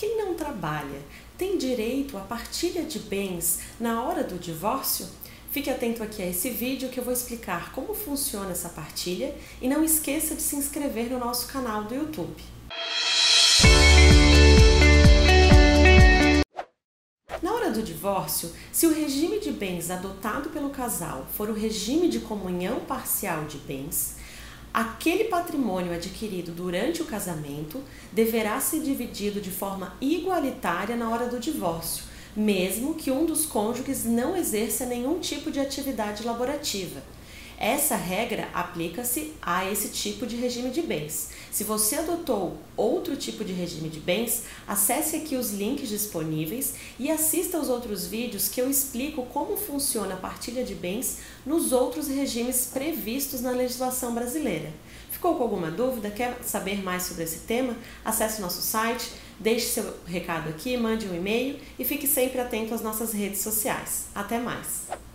Quem não trabalha tem direito à partilha de bens na hora do divórcio? Fique atento aqui a esse vídeo que eu vou explicar como funciona essa partilha e não esqueça de se inscrever no nosso canal do YouTube. Na hora do divórcio, se o regime de bens adotado pelo casal for o regime de comunhão parcial de bens, aquele patrimônio adquirido durante o casamento deverá ser dividido de forma igualitária na hora do divórcio, mesmo que um dos cônjuges não exerça nenhum tipo de atividade laborativa. Essa regra aplica-se a esse tipo de regime de bens. Se você adotou outro tipo de regime de bens, acesse aqui os links disponíveis e assista aos outros vídeos que eu explico como funciona a partilha de bens nos outros regimes previstos na legislação brasileira. Ficou com alguma dúvida? Quer saber mais sobre esse tema? Acesse nosso site, deixe seu recado aqui, mande um e-mail e fique sempre atento às nossas redes sociais. Até mais!